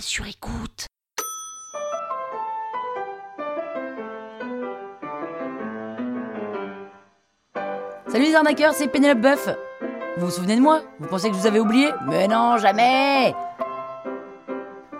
sur écoute. Salut les arnaqueurs, c'est Pénélope Buff. Vous vous souvenez de moi? Vous pensez que je vous avais oublié? Mais non, jamais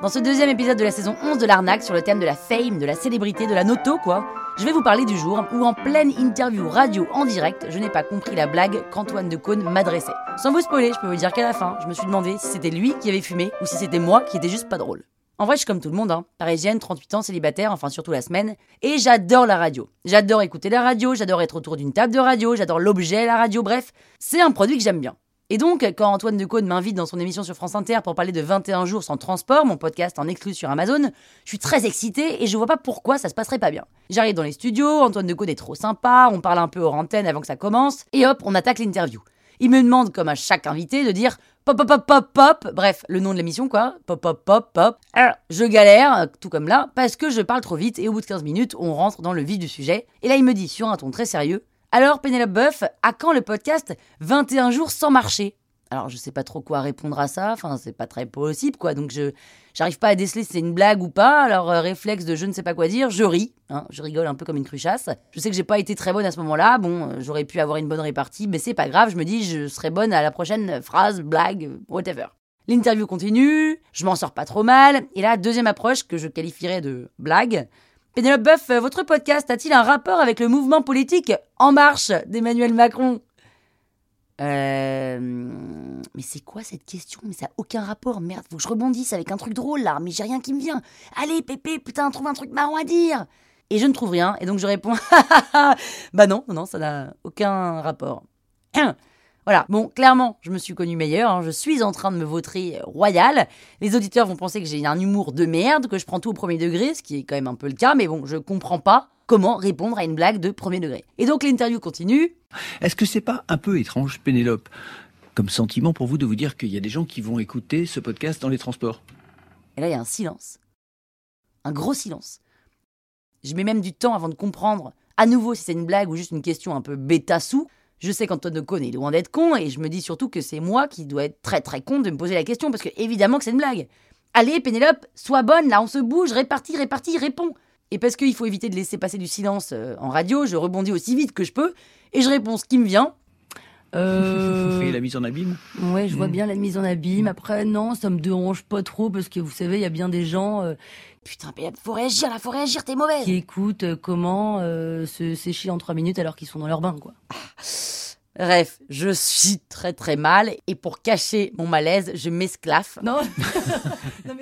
Dans ce deuxième épisode de la saison 11 de l'arnaque sur le thème de la fame, de la célébrité, de la noto quoi, je vais vous parler du jour où en pleine interview radio en direct, je n'ai pas compris la blague qu'Antoine de Caunes m'adressait. Sans vous spoiler, je peux vous dire qu'à la fin, je me suis demandé si c'était lui qui avait fumé ou si c'était moi qui était juste pas drôle. En vrai, je suis comme tout le monde, hein. parisienne, 38 ans, célibataire, enfin surtout la semaine, et j'adore la radio. J'adore écouter la radio, j'adore être autour d'une table de radio, j'adore l'objet, la radio, bref, c'est un produit que j'aime bien. Et donc, quand Antoine Decaune m'invite dans son émission sur France Inter pour parler de 21 jours sans transport, mon podcast en exclu sur Amazon, je suis très excitée et je vois pas pourquoi ça se passerait pas bien. J'arrive dans les studios, Antoine Decaune est trop sympa, on parle un peu hors antenne avant que ça commence, et hop, on attaque l'interview. Il me demande, comme à chaque invité, de dire pop pop pop pop pop, bref, le nom de l'émission quoi, pop pop pop pop. Alors, je galère, tout comme là, parce que je parle trop vite et au bout de 15 minutes, on rentre dans le vif du sujet. Et là, il me dit sur un ton très sérieux Alors, Pénélope Boeuf, à quand le podcast 21 jours sans marcher? Alors je sais pas trop quoi répondre à ça, enfin c'est pas très possible quoi, donc je j'arrive pas à déceler si c'est une blague ou pas, alors euh, réflexe de je ne sais pas quoi dire, je ris, hein, je rigole un peu comme une cruchasse. Je sais que j'ai pas été très bonne à ce moment-là, bon euh, j'aurais pu avoir une bonne répartie, mais c'est pas grave, je me dis je serai bonne à la prochaine phrase, blague, whatever. L'interview continue, je m'en sors pas trop mal, et là deuxième approche que je qualifierais de blague. Pénélope Boeuf, euh, votre podcast a-t-il un rapport avec le mouvement politique En Marche d'Emmanuel Macron euh... Mais c'est quoi cette question? Mais ça n'a aucun rapport. Merde, faut que je rebondisse avec un truc drôle là. Mais j'ai rien qui me vient. Allez, Pépé, putain, trouve un truc marrant à dire. Et je ne trouve rien. Et donc je réponds Bah non, non, ça n'a aucun rapport. Voilà, bon, clairement, je me suis connue meilleure, hein. je suis en train de me vautrer royal. Les auditeurs vont penser que j'ai un humour de merde, que je prends tout au premier degré, ce qui est quand même un peu le cas, mais bon, je comprends pas comment répondre à une blague de premier degré. Et donc l'interview continue. Est-ce que c'est pas un peu étrange, Pénélope, comme sentiment pour vous de vous dire qu'il y a des gens qui vont écouter ce podcast dans les transports? Et là, il y a un silence. Un gros silence. Je mets même du temps avant de comprendre à nouveau si c'est une blague ou juste une question un peu bêta-sous. Je sais qu'Antoine de Cône est loin d'être con et je me dis surtout que c'est moi qui dois être très très con de me poser la question parce que évidemment que c'est une blague. Allez, Pénélope, sois bonne, là on se bouge, répartis, répartis, réponds. Et parce qu'il faut éviter de laisser passer du silence euh, en radio, je rebondis aussi vite que je peux et je réponds ce qui me vient. Euh... Et la mise en abîme Ouais, je vois hmm. bien la mise en abîme. Après, non, ça me dérange pas trop parce que vous savez, il y a bien des gens. Euh... Putain, faut réagir là, faut réagir, t'es mauvaise. Qui écoutent euh, comment euh, se sécher en trois minutes alors qu'ils sont dans leur bain, quoi. Bref, je suis très très mal et pour cacher mon malaise, je m'esclaffe. Non.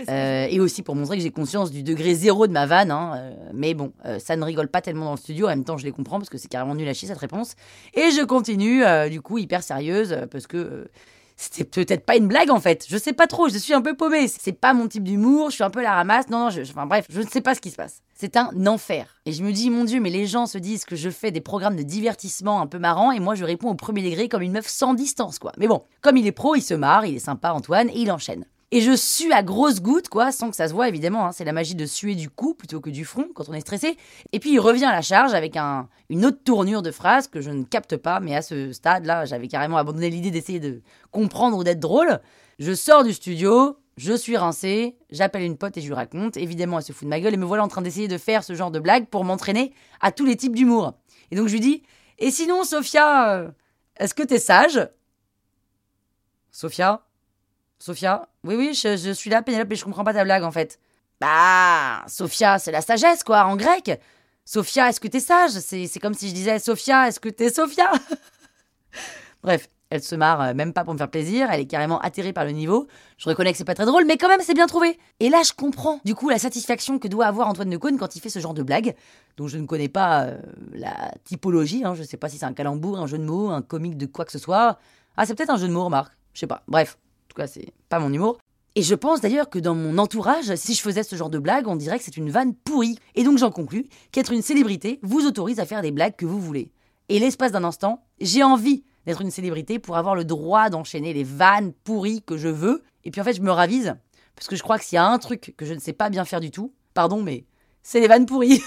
Euh, et aussi pour montrer que j'ai conscience du degré zéro de ma vanne. Hein. Euh, mais bon, euh, ça ne rigole pas tellement dans le studio. En même temps, je les comprends parce que c'est carrément nul à chier cette réponse. Et je continue, du coup, hyper sérieuse parce que c'était peut-être pas une blague en fait. Je sais pas trop, je suis un peu paumée. C'est pas mon type d'humour, je suis un peu la ramasse. Non, non, je, enfin bref, je ne sais pas ce qui se passe. C'est un enfer. Et je me dis, mon Dieu, mais les gens se disent que je fais des programmes de divertissement un peu marrants et moi je réponds au premier degré comme une meuf sans distance quoi. Mais bon, comme il est pro, il se marre, il est sympa Antoine et il enchaîne. Et je sue à grosses gouttes, quoi, sans que ça se voit évidemment. Hein. C'est la magie de suer du cou plutôt que du front quand on est stressé. Et puis il revient à la charge avec un, une autre tournure de phrase que je ne capte pas, mais à ce stade-là, j'avais carrément abandonné l'idée d'essayer de comprendre ou d'être drôle. Je sors du studio, je suis rincé, j'appelle une pote et je lui raconte. Évidemment, elle se fout de ma gueule et me voilà en train d'essayer de faire ce genre de blague pour m'entraîner à tous les types d'humour. Et donc je lui dis Et sinon, Sophia, euh, est-ce que t'es sage? Sophia Sophia Oui, oui, je, suis là, Pénélope, et je comprends pas ta blague en fait. Bah, Sophia, c'est la sagesse, quoi, en grec. Sophia, est-ce que t'es sage? C'est comme si je disais Sophia, est-ce que t'es Sophia? Bref, elle se marre euh, même pas pour me faire plaisir, elle est carrément atterrée par le niveau. Je reconnais que c'est pas très drôle, mais quand même c'est bien trouvé. Et là je comprends du coup la satisfaction que doit avoir Antoine de Caunes quand il fait ce genre de blague, dont je ne connais pas euh, la typologie, hein. je sais pas si c'est un calembour, un jeu de mots, un comique de quoi que ce soit. Ah c'est peut-être un jeu de mots, remarque, je sais pas. Bref, c'est pas mon humour. Et je pense d'ailleurs que dans mon entourage, si je faisais ce genre de blague, on dirait que c'est une vanne pourrie. Et donc j'en conclus qu'être une célébrité vous autorise à faire des blagues que vous voulez. Et l'espace d'un instant, j'ai envie d'être une célébrité pour avoir le droit d'enchaîner les vannes pourries que je veux. Et puis en fait, je me ravise, parce que je crois que s'il y a un truc que je ne sais pas bien faire du tout, pardon, mais C'est les vannes pourries.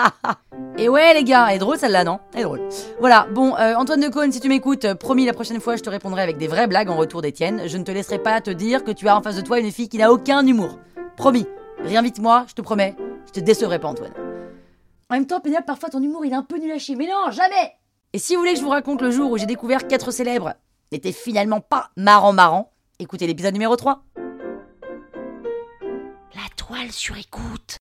Et ouais, les gars, elle est drôle celle-là, non? Elle est drôle. Voilà, bon, euh, Antoine de Caunes, si tu m'écoutes, euh, promis, la prochaine fois, je te répondrai avec des vraies blagues en retour d'Étienne. Je ne te laisserai pas te dire que tu as en face de toi une fille qui n'a aucun humour. Promis. Réinvite-moi, je te promets. Je te décevrai pas, Antoine. En même temps, Pénélope, parfois ton humour, il est un peu nul à chier. Mais non, jamais Et si vous voulez que je vous raconte le jour où j'ai découvert qu'être célèbre n'était finalement pas marrant marrant, écoutez l'épisode numéro 3. La toile sur écoute.